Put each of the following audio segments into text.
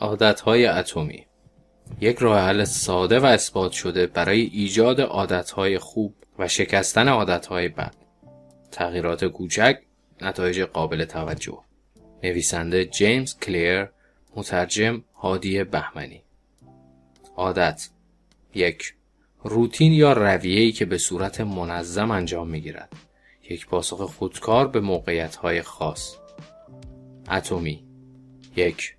عادتهای اتمی. یک راه حل ساده و اثبات شده برای ایجاد عادتهای خوب و شکستن عادتهای بد. تغییرات کوچک نتایج قابل توجه. نویسنده جیمز کلیر مترجم هادی بهمنی. عادت یک روتین یا رویه‌ای که به صورت منظم انجام می‌گیرد. یک پاسخ خودکار به موقعیت خاص. اتمی یک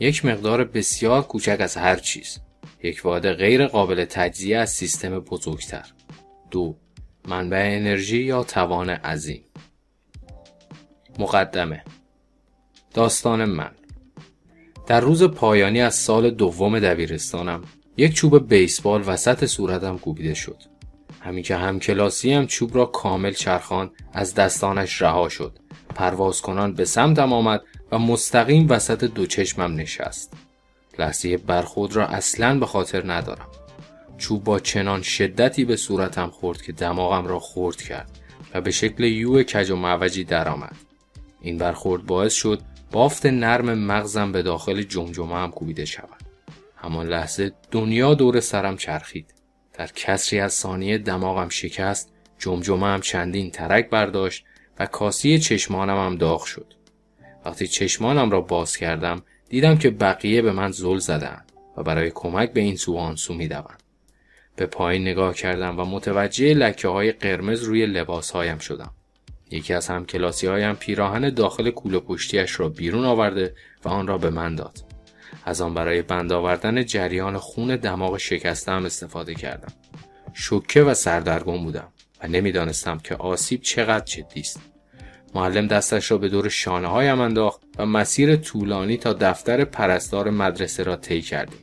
یک مقدار بسیار کوچک از هر چیز. یک واحد غیر قابل تجزیه از سیستم بزرگتر. دو منبع انرژی یا توان عظیم. مقدمه. داستان من. در روز پایانی از سال دوم دبیرستانم یک چوب بیسبال وسط صورتم کوبیده شد. همین که همکلاسی هم چوب را کامل چرخان از دستانش رها شد. پرواز کنان به سمتم آمد و مستقیم وسط دو چشمم نشست. لحظه برخود را اصلا به خاطر ندارم. چوب با چنان شدتی به صورتم خورد که دماغم را خورد کرد و به شکل یو کج و معوجی درآمد. این برخورد باعث شد بافت نرم مغزم به داخل جمجمه هم کوبیده شود. همان لحظه دنیا دور سرم چرخید. در کسری از ثانیه دماغم شکست جمجمه هم چندین ترک برداشت و کاسی چشمانم هم داغ شد. وقتی چشمانم را باز کردم دیدم که بقیه به من زل زدن و برای کمک به این سو می به پایین نگاه کردم و متوجه لکه های قرمز روی لباس هایم شدم. یکی از همکلاسی هایم پیراهن داخل کوله پشتیش را بیرون آورده و آن را به من داد. از آن برای بند آوردن جریان خون دماغ شکستم استفاده کردم. شوکه و سردرگم بودم و نمی‌دانستم که آسیب چقدر جدی است. معلم دستش را به دور شانه هایم انداخت و مسیر طولانی تا دفتر پرستار مدرسه را طی کردیم.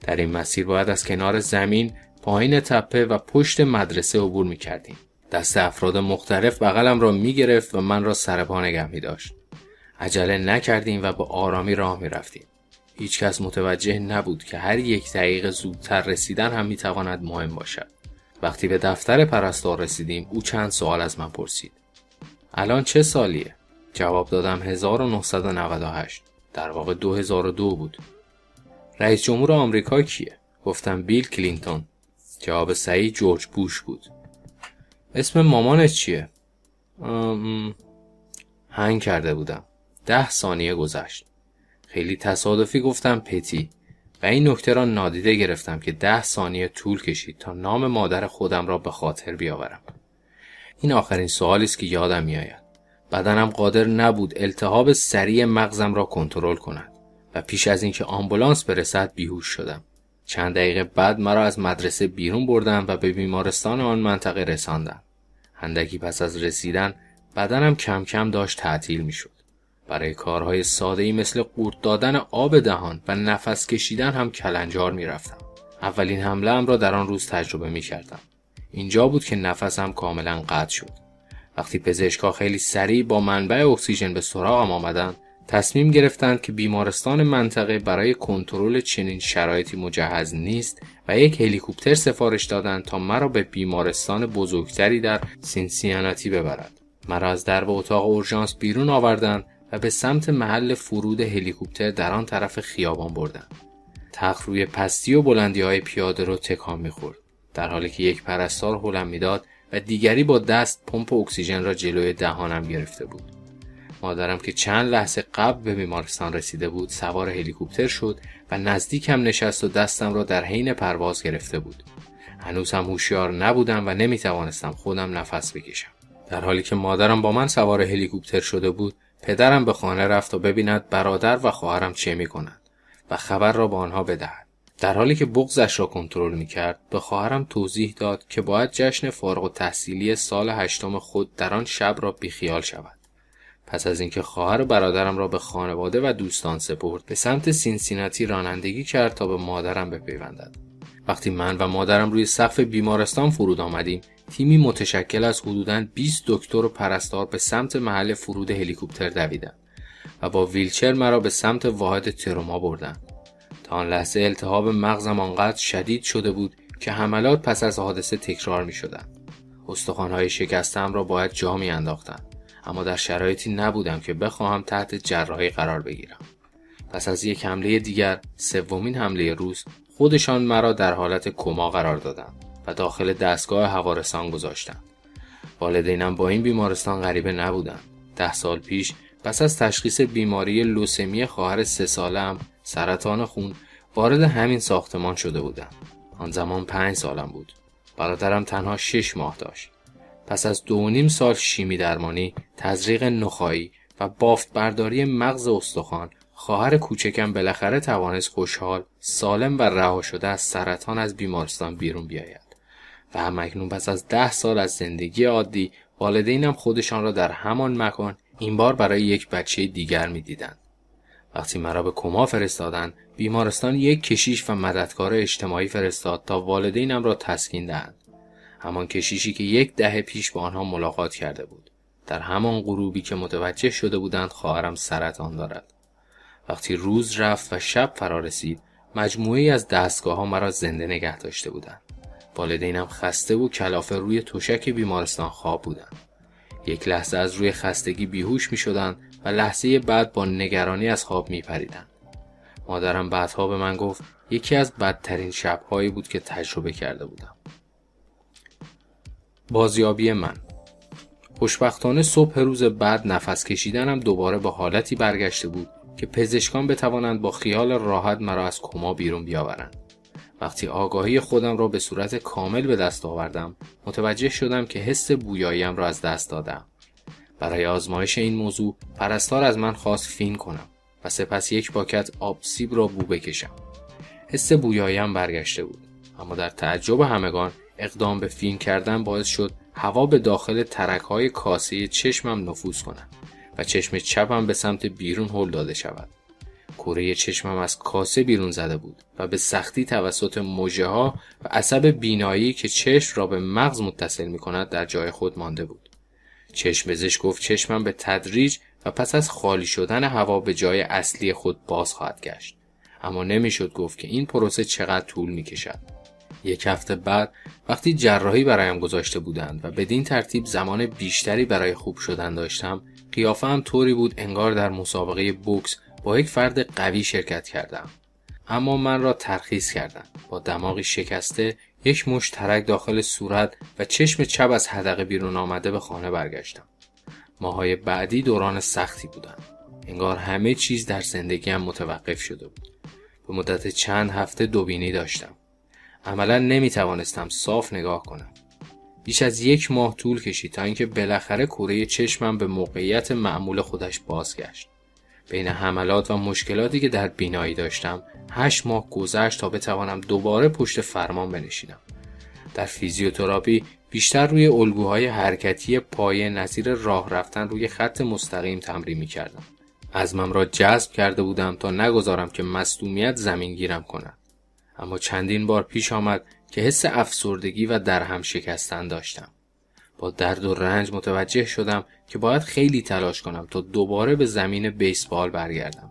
در این مسیر باید از کنار زمین پایین تپه و پشت مدرسه عبور می کردیم. دست افراد مختلف بغلم را می گرفت و من را سر پا نگه می داشت. عجله نکردیم و به آرامی راه می رفتیم. هیچ کس متوجه نبود که هر یک دقیقه زودتر رسیدن هم می تواند مهم باشد. وقتی به دفتر پرستار رسیدیم او چند سوال از من پرسید. الان چه سالیه؟ جواب دادم 1998 در واقع 2002 بود. رئیس جمهور آمریکا کیه؟ گفتم بیل کلینتون. جواب سعید جورج بوش بود. اسم مامانت چیه؟ هنگ کرده بودم. ده ثانیه گذشت. خیلی تصادفی گفتم پتی و این نکته را نادیده گرفتم که ده ثانیه طول کشید تا نام مادر خودم را به خاطر بیاورم. این آخرین سوالی است که یادم میآید. بدنم قادر نبود التهاب سریع مغزم را کنترل کند و پیش از اینکه آمبولانس برسد بیهوش شدم. چند دقیقه بعد مرا از مدرسه بیرون بردم و به بیمارستان آن منطقه رساندم. هندکی پس از رسیدن بدنم کم کم داشت تعطیل می شد. برای کارهای ساده ای مثل قورت دادن آب دهان و نفس کشیدن هم کلنجار می رفتم. اولین حمله را در آن روز تجربه می کردم. اینجا بود که نفسم کاملا قطع شد. وقتی پزشکها خیلی سریع با منبع اکسیژن به سراغم آمدند تصمیم گرفتند که بیمارستان منطقه برای کنترل چنین شرایطی مجهز نیست و یک هلیکوپتر سفارش دادند تا مرا به بیمارستان بزرگتری در سینسیاناتی ببرد. مرا از درب اتاق اورژانس بیرون آوردند و به سمت محل فرود هلیکوپتر در آن طرف خیابان بردند. تخت روی پستی و بلندی های پیاده رو تکان می‌خورد. در حالی که یک پرستار هلم می‌داد و دیگری با دست پمپ اکسیژن را جلوی دهانم گرفته بود. مادرم که چند لحظه قبل به بیمارستان رسیده بود سوار هلیکوپتر شد و نزدیکم نشست و دستم را در حین پرواز گرفته بود. هنوز هم هوشیار نبودم و نمی توانستم خودم نفس بکشم. در حالی که مادرم با من سوار هلیکوپتر شده بود، پدرم به خانه رفت تا ببیند برادر و خواهرم چه می کنند و خبر را به آنها بدهد. در حالی که بغزش را کنترل می کرد به خواهرم توضیح داد که باید جشن فارغ و تحصیلی سال هشتم خود در آن شب را بیخیال شود. پس از اینکه خواهر و برادرم را به خانواده و دوستان سپرد به سمت سینسیناتی رانندگی کرد تا به مادرم بپیوندد. وقتی من و مادرم روی سقف بیمارستان فرود آمدیم تیمی متشکل از حدوداً 20 دکتر و پرستار به سمت محل فرود هلیکوپتر دویدند و با ویلچر مرا به سمت واحد تروما بردند تا آن لحظه التهاب مغزم آنقدر شدید شده بود که حملات پس از حادثه تکرار می شدن. استخوانهای شکستم را باید جا می انداختن. اما در شرایطی نبودم که بخواهم تحت جراحی قرار بگیرم. پس از یک حمله دیگر سومین حمله روز خودشان مرا در حالت کما قرار دادند و داخل دستگاه هوارسان گذاشتند والدینم با این بیمارستان غریبه نبودند ده سال پیش پس از تشخیص بیماری لوسمی خواهر سه سالم سرطان خون وارد همین ساختمان شده بودم. آن زمان پنج سالم بود. برادرم تنها شش ماه داشت. پس از دو نیم سال شیمی درمانی تزریق نخایی و بافت برداری مغز استخوان خواهر کوچکم بالاخره توانست خوشحال سالم و رها شده از سرطان از بیمارستان بیرون بیاید. و همکنون پس از ده سال از زندگی عادی والدینم خودشان را در همان مکان این بار برای یک بچه دیگر می‌دیدند. وقتی مرا به کما فرستادند بیمارستان یک کشیش و مددکار اجتماعی فرستاد تا والدینم را تسکین دهند. همان کشیشی که یک دهه پیش با آنها ملاقات کرده بود. در همان غروبی که متوجه شده بودند خواهرم سرطان دارد. وقتی روز رفت و شب فرا رسید مجموعی از دستگاه ها مرا زنده نگه داشته بودند. والدینم خسته و کلافه روی تشک بیمارستان خواب بودند. یک لحظه از روی خستگی بیهوش می شدن و لحظه بعد با نگرانی از خواب می پریدن. مادرم بعدها به من گفت یکی از بدترین شبهایی بود که تجربه کرده بودم. بازیابی من خوشبختانه صبح روز بعد نفس کشیدنم دوباره به حالتی برگشته بود که پزشکان بتوانند با خیال راحت مرا از کما بیرون بیاورند. وقتی آگاهی خودم را به صورت کامل به دست آوردم متوجه شدم که حس بویاییم را از دست دادم برای آزمایش این موضوع پرستار از من خواست فین کنم و سپس یک پاکت آب سیب را بو بکشم. حس بویاییم برگشته بود. اما در تعجب همگان اقدام به فین کردن باعث شد هوا به داخل ترک های کاسه چشمم نفوذ کند و چشم چپم به سمت بیرون هل داده شود. کره چشمم از کاسه بیرون زده بود و به سختی توسط موجه ها و عصب بینایی که چشم را به مغز متصل می کند در جای خود مانده بود. چشم بزش گفت چشمم به تدریج و پس از خالی شدن هوا به جای اصلی خود باز خواهد گشت. اما نمی‌شد گفت که این پروسه چقدر طول می کشد. یک هفته بعد وقتی جراحی برایم گذاشته بودند و بدین ترتیب زمان بیشتری برای خوب شدن داشتم قیافه طوری بود انگار در مسابقه بوکس با یک فرد قوی شرکت کردم اما من را ترخیص کردند با دماغی شکسته یک مش ترک داخل صورت و چشم چپ از حدقه بیرون آمده به خانه برگشتم. ماهای بعدی دوران سختی بودند. انگار همه چیز در زندگیم متوقف شده بود. به مدت چند هفته دوبینی داشتم. عملا نمی توانستم صاف نگاه کنم. بیش از یک ماه طول کشید تا اینکه بالاخره کوره چشمم به موقعیت معمول خودش بازگشت. بین حملات و مشکلاتی که در بینایی داشتم هشت ماه گذشت تا بتوانم دوباره پشت فرمان بنشینم در فیزیوتراپی بیشتر روی الگوهای حرکتی پایه نظیر راه رفتن روی خط مستقیم تمرین می کردم. ازمم را جذب کرده بودم تا نگذارم که مصدومیت زمین گیرم کند. اما چندین بار پیش آمد که حس افسردگی و درهم شکستن داشتم. با درد و رنج متوجه شدم که باید خیلی تلاش کنم تا دوباره به زمین بیسبال برگردم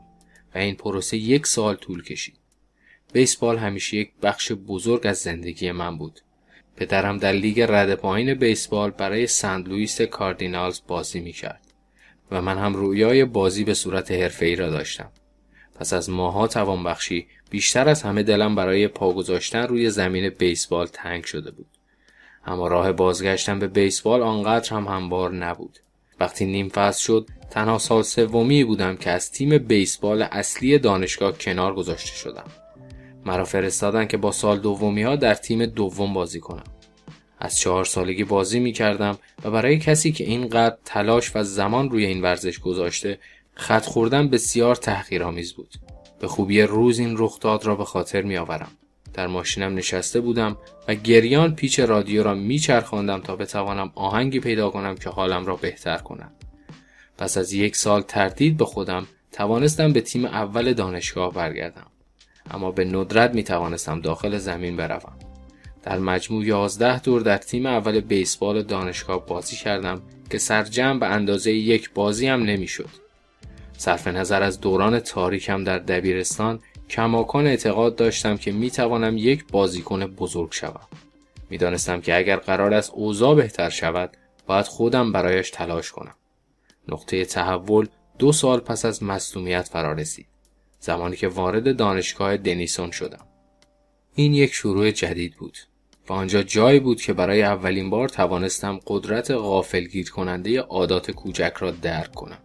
و این پروسه یک سال طول کشید. بیسبال همیشه یک بخش بزرگ از زندگی من بود. پدرم در لیگ رد پایین بیسبال برای سند لوئیس کاردینالز بازی می کرد و من هم رویای بازی به صورت حرفه‌ای را داشتم. پس از ماها توانبخشی بیشتر از همه دلم برای پا گذاشتن روی زمین بیسبال تنگ شده بود. اما راه بازگشتن به بیسبال آنقدر هم هموار نبود. وقتی نیم فصل شد تنها سال سومی بودم که از تیم بیسبال اصلی دانشگاه کنار گذاشته شدم. مرا فرستادن که با سال دومی ها در تیم دوم بازی کنم. از چهار سالگی بازی می کردم و برای کسی که اینقدر تلاش و زمان روی این ورزش گذاشته خط خوردن بسیار تحقیرآمیز بود. به خوبی روز این رخداد را به خاطر می آورم در ماشینم نشسته بودم و گریان پیچ رادیو را میچرخاندم تا بتوانم آهنگی پیدا کنم که حالم را بهتر کنم. پس از یک سال تردید به خودم توانستم به تیم اول دانشگاه برگردم. اما به ندرت می توانستم داخل زمین بروم. در مجموع 11 دور در تیم اول بیسبال دانشگاه بازی کردم که سرجم به اندازه یک بازی هم نمی‌شد. صرف نظر از دوران تاریکم در دبیرستان کماکان اعتقاد داشتم که می توانم یک بازیکن بزرگ شوم. می دانستم که اگر قرار است اوضاع بهتر شود باید خودم برایش تلاش کنم. نقطه تحول دو سال پس از مصومیت فرا رسید. زمانی که وارد دانشگاه دنیسون شدم. این یک شروع جدید بود و آنجا جایی بود که برای اولین بار توانستم قدرت غافلگیر کننده عادات کوچک را درک کنم.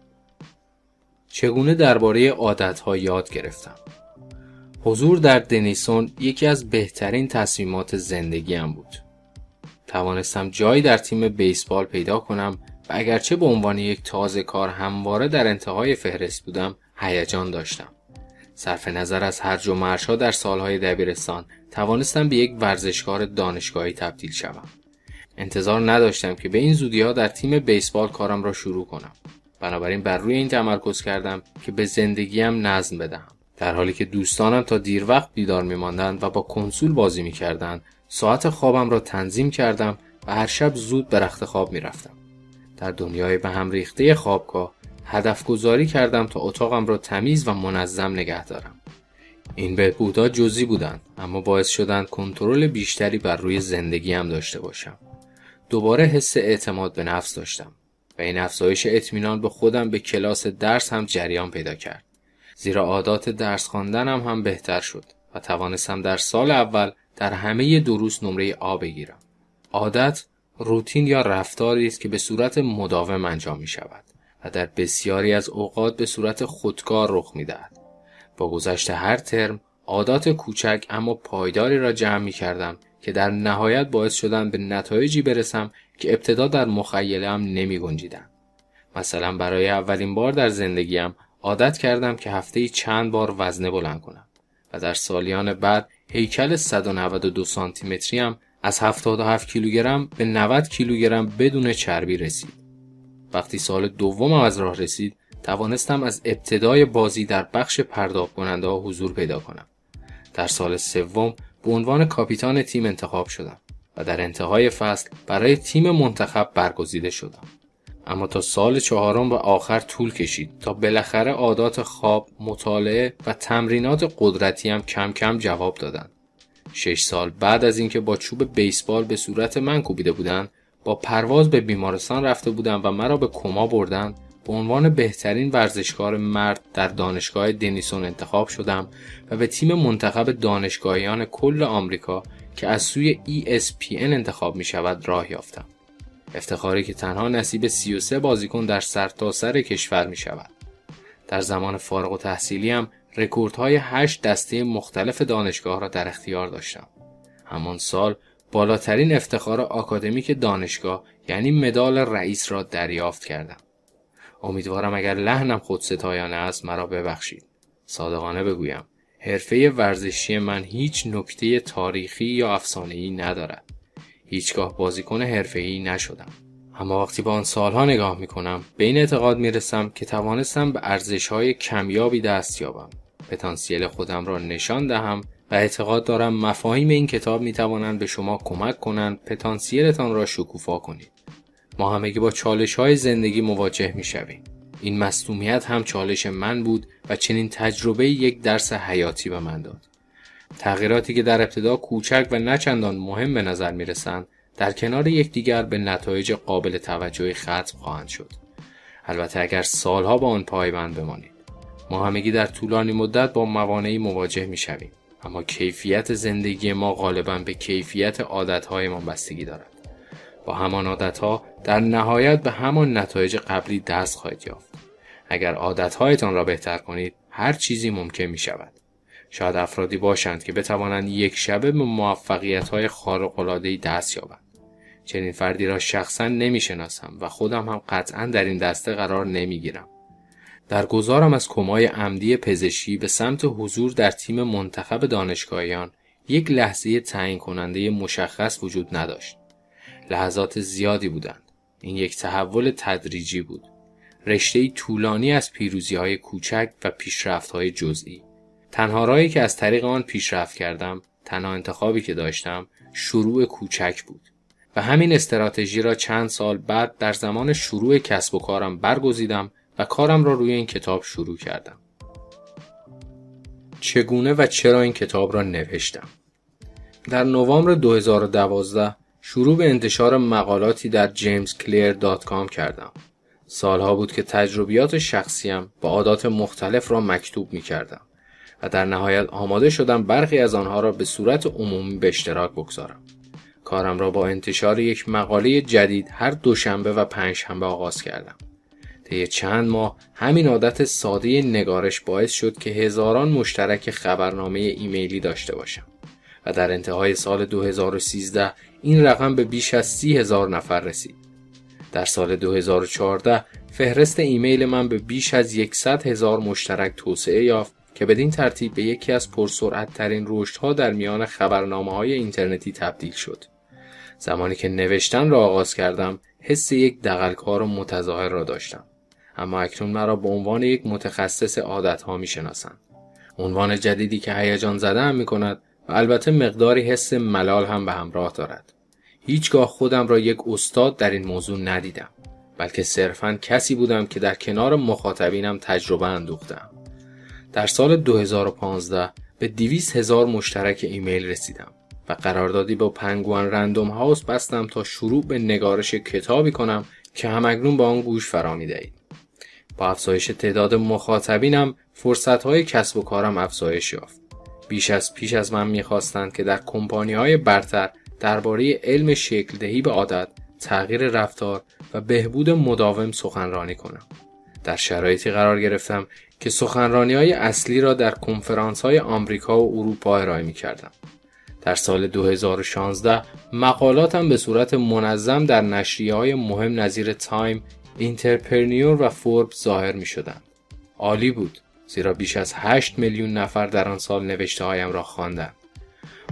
چگونه درباره عادتها یاد گرفتم. حضور در دنیسون یکی از بهترین تصمیمات زندگیم بود. توانستم جایی در تیم بیسبال پیدا کنم و اگرچه به عنوان یک تازه کار همواره در انتهای فهرست بودم هیجان داشتم. صرف نظر از هرج و مرشها در سالهای دبیرستان توانستم به یک ورزشکار دانشگاهی تبدیل شوم. انتظار نداشتم که به این زودی ها در تیم بیسبال کارم را شروع کنم. بنابراین بر روی این تمرکز کردم که به زندگیم نظم بدهم. در حالی که دوستانم تا دیر وقت بیدار میماندند و با کنسول بازی می‌کردند ساعت خوابم را تنظیم کردم و هر شب زود به رخت خواب می‌رفتم. در دنیای به هم ریخته خوابگاه هدف گذاری کردم تا اتاقم را تمیز و منظم نگه دارم. این بهبودها جزی بودند اما باعث شدند کنترل بیشتری بر روی زندگیم داشته باشم. دوباره حس اعتماد به نفس داشتم و این افزایش اطمینان به خودم به کلاس درس هم جریان پیدا کرد. زیرا عادات درس خواندنم هم بهتر شد و توانستم در سال اول در همه دروس نمره آ بگیرم. عادت روتین یا رفتاری است که به صورت مداوم انجام می شود و در بسیاری از اوقات به صورت خودکار رخ می دهد. با گذشت هر ترم عادات کوچک اما پایداری را جمع می کردم که در نهایت باعث شدن به نتایجی برسم که ابتدا در مخیلم نمی گنجیدن. مثلا برای اولین بار در زندگیم عادت کردم که هفته چند بار وزنه بلند کنم و در سالیان بعد هیکل 192 سانتی متری هم از 77 کیلوگرم به 90 کیلوگرم بدون چربی رسید. وقتی سال دوم از راه رسید توانستم از ابتدای بازی در بخش پرداخت کننده ها حضور پیدا کنم. در سال سوم به عنوان کاپیتان تیم انتخاب شدم و در انتهای فصل برای تیم منتخب برگزیده شدم. اما تا سال چهارم و آخر طول کشید تا بالاخره عادات خواب، مطالعه و تمرینات قدرتی هم کم کم جواب دادند. شش سال بعد از اینکه با چوب بیسبال به صورت من کوبیده بودند، با پرواز به بیمارستان رفته بودم و مرا به کما بردند به عنوان بهترین ورزشکار مرد در دانشگاه دنیسون انتخاب شدم و به تیم منتخب دانشگاهیان کل آمریکا که از سوی ESPN انتخاب می شود راه یافتم. افتخاری که تنها نصیب 33 بازیکن در سرتاسر سر کشور می شود. در زمان فارغ و تحصیلی هم رکوردهای 8 دسته مختلف دانشگاه را در اختیار داشتم. همان سال بالاترین افتخار آکادمیک دانشگاه یعنی مدال رئیس را دریافت کردم. امیدوارم اگر لحنم خود ستایانه است مرا ببخشید. صادقانه بگویم حرفه ورزشی من هیچ نکته تاریخی یا افسانه‌ای ندارد. هیچگاه بازیکن حرفه‌ای نشدم. اما وقتی به آن سالها نگاه می کنم به این اعتقاد می رسم که توانستم به ارزش های کمیابی دست یابم. پتانسیل خودم را نشان دهم و اعتقاد دارم مفاهیم این کتاب می توانند به شما کمک کنند پتانسیلتان را شکوفا کنید. ما همگی با چالش های زندگی مواجه می شویم. این مصومیت هم چالش من بود و چنین تجربه یک درس حیاتی به من داد. تغییراتی که در ابتدا کوچک و نچندان مهم به نظر می رسند در کنار یکدیگر به نتایج قابل توجهی ختم خواهند شد. البته اگر سالها با آن پایبند بمانید. ما همگی در طولانی مدت با موانعی مواجه می شویم. اما کیفیت زندگی ما غالبا به کیفیت عادتهایمان بستگی دارد. با همان عادتها در نهایت به همان نتایج قبلی دست خواهید یافت. اگر عادتهایتان را بهتر کنید هر چیزی ممکن می شود. شاید افرادی باشند که بتوانند یک شبه به موفقیت های خارق دست یابند. چنین فردی را شخصا نمی‌شناسم و خودم هم قطعا در این دسته قرار نمی‌گیرم. در گذارم از کمای عمدی پزشکی به سمت حضور در تیم منتخب دانشگاهیان یک لحظه تعیین کننده مشخص وجود نداشت. لحظات زیادی بودند. این یک تحول تدریجی بود. رشته طولانی از پیروزی های کوچک و پیشرفت های جزئی. تنها راهی که از طریق آن پیشرفت کردم تنها انتخابی که داشتم شروع کوچک بود و همین استراتژی را چند سال بعد در زمان شروع کسب و کارم برگزیدم و کارم را روی این کتاب شروع کردم. چگونه و چرا این کتاب را نوشتم؟ در نوامبر 2012 شروع به انتشار مقالاتی در jamesclear.com کردم. سالها بود که تجربیات شخصیم با عادات مختلف را مکتوب می کردم. و در nihayet آماده شدم برخی از آنها را به صورت عمومی به اشتراک بگذارم. کارم را با انتشار یک مقاله جدید هر دوشنبه و پنجشنبه آغاز کردم. طی چند ماه همین عادت ساده نگارش باعث شد که هزاران مشترک خبرنامه ایمیلی داشته باشم و در انتهای سال 2013 این رقم به بیش از سی هزار نفر رسید. در سال 2014 فهرست ایمیل من به بیش از 100 هزار مشترک توسعه یافت که بدین ترتیب به یکی از پرسرعت ترین رشدها در میان خبرنامه های اینترنتی تبدیل شد. زمانی که نوشتن را آغاز کردم حس یک دقلکار و متظاهر را داشتم. اما اکنون مرا به عنوان یک متخصص عادت ها می شناسند. عنوان جدیدی که هیجان زده هم می کند و البته مقداری حس ملال هم به همراه دارد. هیچگاه خودم را یک استاد در این موضوع ندیدم بلکه صرفا کسی بودم که در کنار مخاطبینم تجربه اندوختم. در سال 2015 به 200 هزار مشترک ایمیل رسیدم و قراردادی با پنگوان رندوم هاوس بستم تا شروع به نگارش کتابی کنم که همکنون با آن گوش فرا دهید. با افزایش تعداد مخاطبینم های کسب و کارم افزایش یافت. بیش از پیش از من می‌خواستند که در کمپانی های برتر درباره علم شکل دهی به عادت، تغییر رفتار و بهبود مداوم سخنرانی کنم. در شرایطی قرار گرفتم که سخنرانی های اصلی را در کنفرانس های آمریکا و اروپا ارائه می کردم. در سال 2016 مقالاتم به صورت منظم در نشریه های مهم نظیر تایم، Entrepreneur و فورب ظاهر می شدن. عالی بود زیرا بیش از 8 میلیون نفر در آن سال نوشته هایم را خواندند.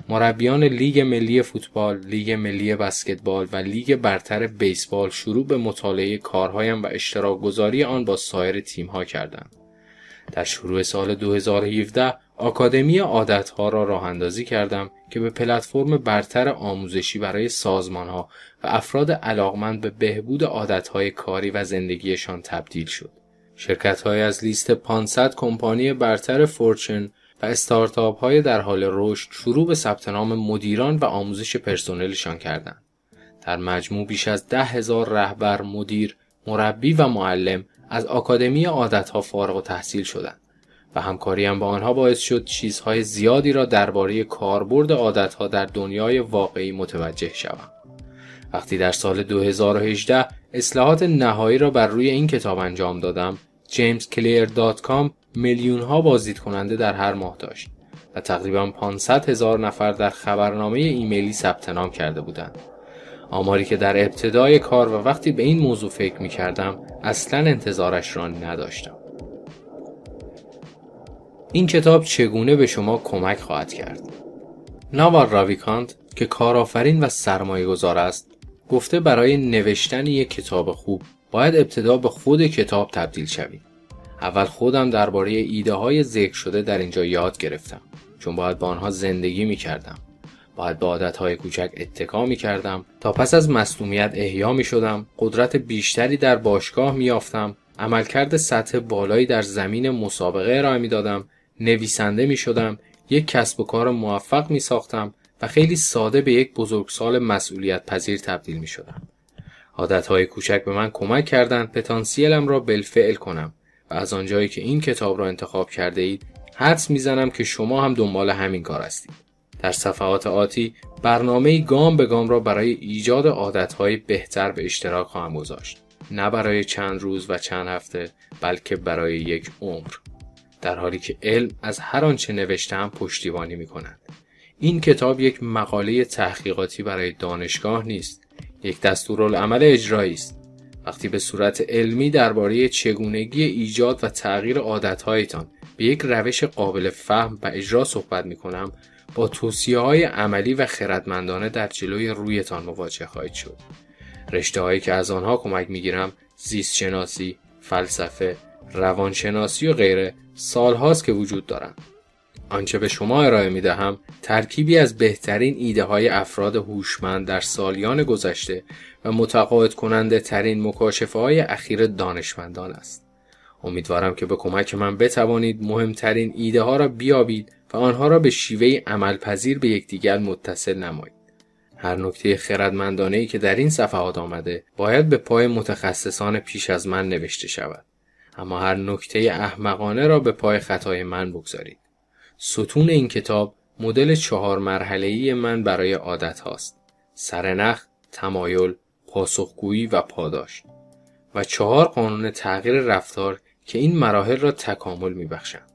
مربیان لیگ ملی فوتبال، لیگ ملی بسکتبال و لیگ برتر بیسبال شروع به مطالعه کارهایم و اشتراک گذاری آن با سایر ها کردند. در شروع سال 2017 آکادمی عادتها را راه اندازی کردم که به پلتفرم برتر آموزشی برای سازمانها و افراد علاقمند به بهبود عادتهای کاری و زندگیشان تبدیل شد. شرکت از لیست 500 کمپانی برتر فورچن و استارتاپ های در حال رشد شروع به ثبت نام مدیران و آموزش پرسنلشان کردند. در مجموع بیش از ده هزار رهبر، مدیر، مربی و معلم از آکادمی عادتها فارغ و تحصیل شدند و همکاریم با آنها باعث شد چیزهای زیادی را درباره کاربرد عادتها در دنیای واقعی متوجه شوم. وقتی در سال 2018 اصلاحات نهایی را بر روی این کتاب انجام دادم، jamesclear.com میلیون ها بازدید کننده در هر ماه داشت و تقریبا 500 هزار نفر در خبرنامه ایمیلی ثبت نام کرده بودند. آماری که در ابتدای کار و وقتی به این موضوع فکر می کردم اصلا انتظارش را نداشتم. این کتاب چگونه به شما کمک خواهد کرد؟ ناوار راویکانت که کارآفرین و سرمایه گذار است گفته برای نوشتن یک کتاب خوب باید ابتدا به خود کتاب تبدیل شوید. اول خودم درباره ایده های ذکر شده در اینجا یاد گرفتم چون باید با آنها زندگی می کردم. باید به عادت های کوچک اتکا می کردم تا پس از مصومیت احیا می شدم قدرت بیشتری در باشگاه می یافتم عملکرد سطح بالایی در زمین مسابقه ارائه می دادم نویسنده می شدم یک کسب و کار موفق می ساختم و خیلی ساده به یک بزرگسال مسئولیت پذیر تبدیل می شدم. عادت های کوچک به من کمک کردند پتانسیلم را بالفعل کنم و از آنجایی که این کتاب را انتخاب کرده اید حدس می‌زنم که شما هم دنبال همین کار هستید. در صفحات آتی برنامه گام به گام را برای ایجاد عادتهای بهتر به اشتراک خواهم گذاشت. نه برای چند روز و چند هفته بلکه برای یک عمر. در حالی که علم از هر آنچه نوشتم پشتیبانی می کند. این کتاب یک مقاله تحقیقاتی برای دانشگاه نیست. یک دستورالعمل اجرایی است. وقتی به صورت علمی درباره چگونگی ایجاد و تغییر عادتهایتان به یک روش قابل فهم و اجرا صحبت می کنم با توصیه های عملی و خردمندانه در جلوی رویتان مواجه خواهید شد. رشته هایی که از آنها کمک می گیرم زیست شناسی، فلسفه، روانشناسی و غیره سالهاست که وجود دارند. آنچه به شما ارائه می دهم ترکیبی از بهترین ایده های افراد هوشمند در سالیان گذشته و متقاعد کننده ترین مکاشفه های اخیر دانشمندان است. امیدوارم که به کمک من بتوانید مهمترین ایده ها را بیابید و آنها را به شیوه عمل پذیر به یکدیگر متصل نمایید. هر نکته خردمندانه ای که در این صفحات آمده باید به پای متخصصان پیش از من نوشته شود. اما هر نکته احمقانه را به پای خطای من بگذارید. ستون این کتاب مدل چهار مرحله‌ای من برای عادت هاست. سرنخ، تمایل، پاسخگویی و پاداش و چهار قانون تغییر رفتار که این مراحل را تکامل میبخشند.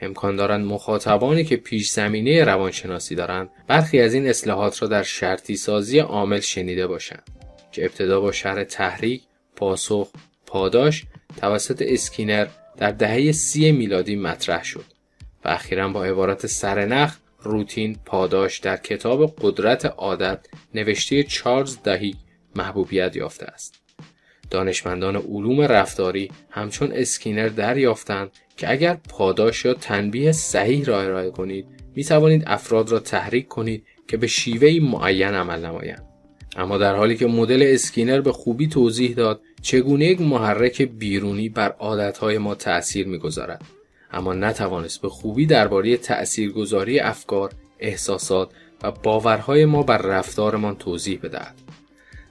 امکان دارند مخاطبانی که پیش زمینه روانشناسی دارند برخی از این اصلاحات را در شرطی سازی عامل شنیده باشند که ابتدا با شرح تحریک، پاسخ، پاداش توسط اسکینر در دهه سی میلادی مطرح شد و اخیرا با عبارت سرنخ روتین پاداش در کتاب قدرت عادت نوشته چارلز دوهیگ محبوبیت یافته است. دانشمندان علوم رفتاری همچون اسکینر دریافتند که اگر پاداش یا تنبیه صحیح را ارائه کنید می توانید افراد را تحریک کنید که به شیوهی معین عمل نمایند. اما در حالی که مدل اسکینر به خوبی توضیح داد چگونه یک محرک بیرونی بر عادتهای ما تأثیر می‌گذارد اما نتوانست به خوبی درباره تأثیرگذاری افکار، احساسات و باورهای ما بر رفتارمان توضیح بدهد.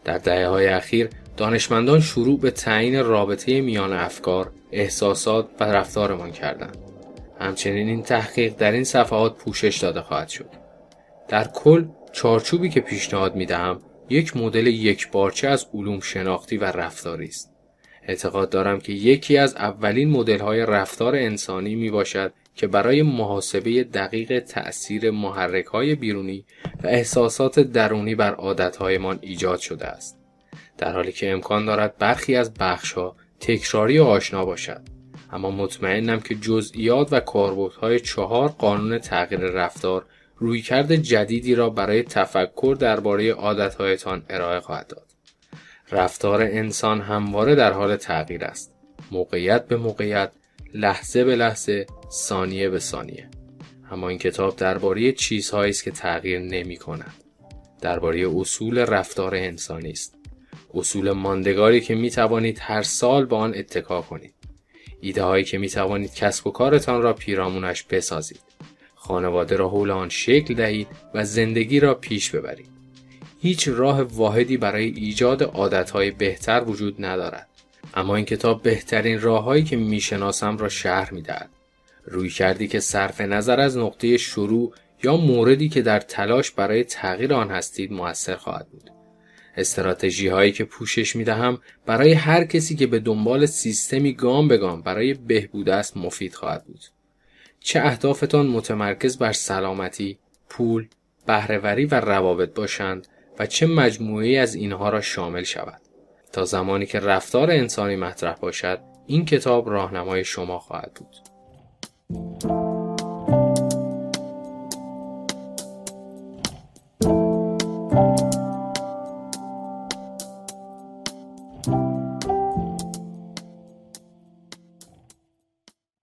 در دهه های اخیر دانشمندان شروع به تعیین رابطه میان افکار، احساسات و رفتارمان کردند. همچنین این تحقیق در این صفحات پوشش داده خواهد شد. در کل چارچوبی که پیشنهاد می دهم یک مدل یک بارچه از علوم شناختی و رفتاری است. اعتقاد دارم که یکی از اولین مدل های رفتار انسانی می باشد که برای محاسبه دقیق تأثیر محرک های بیرونی و احساسات درونی بر عادتهایمان ایجاد شده است. در حالی که امکان دارد برخی از بخش ها تکراری و آشنا باشد. اما مطمئنم که جزئیات و کاربردهای چهار قانون تغییر رفتار رویکرد جدیدی را برای تفکر درباره عادتهایتان ارائه خواهد داد. رفتار انسان همواره در حال تغییر است. موقعیت به موقعیت، لحظه به لحظه، ثانیه به ثانیه. اما این کتاب درباره چیزهایی است که تغییر نمی کند. درباره اصول رفتار انسانی است. اصول ماندگاری که می توانید هر سال با آن اتکا کنید. ایده هایی که می توانید کسب و کارتان را پیرامونش بسازید. خانواده را حول آن شکل دهید و زندگی را پیش ببرید. هیچ راه واحدی برای ایجاد عادتهای بهتر وجود ندارد. اما این کتاب بهترین راههایی که می‌شناسم را شرح می‌دهد. روی کردی که صرف نظر از نقطه شروع یا موردی که در تلاش برای تغییر آن هستید موثر خواهد بود. استراتژی هایی که پوشش می دهم برای هر کسی که به دنبال سیستمی گام به گام برای بهبود است مفید خواهد بود. چه اهدافتان متمرکز بر سلامتی، پول، بهرهوری و روابط باشند و چه مجموعی از اینها را شامل شود. تا زمانی که رفتار انسانی مطرح باشد، این کتاب راهنمای شما خواهد بود.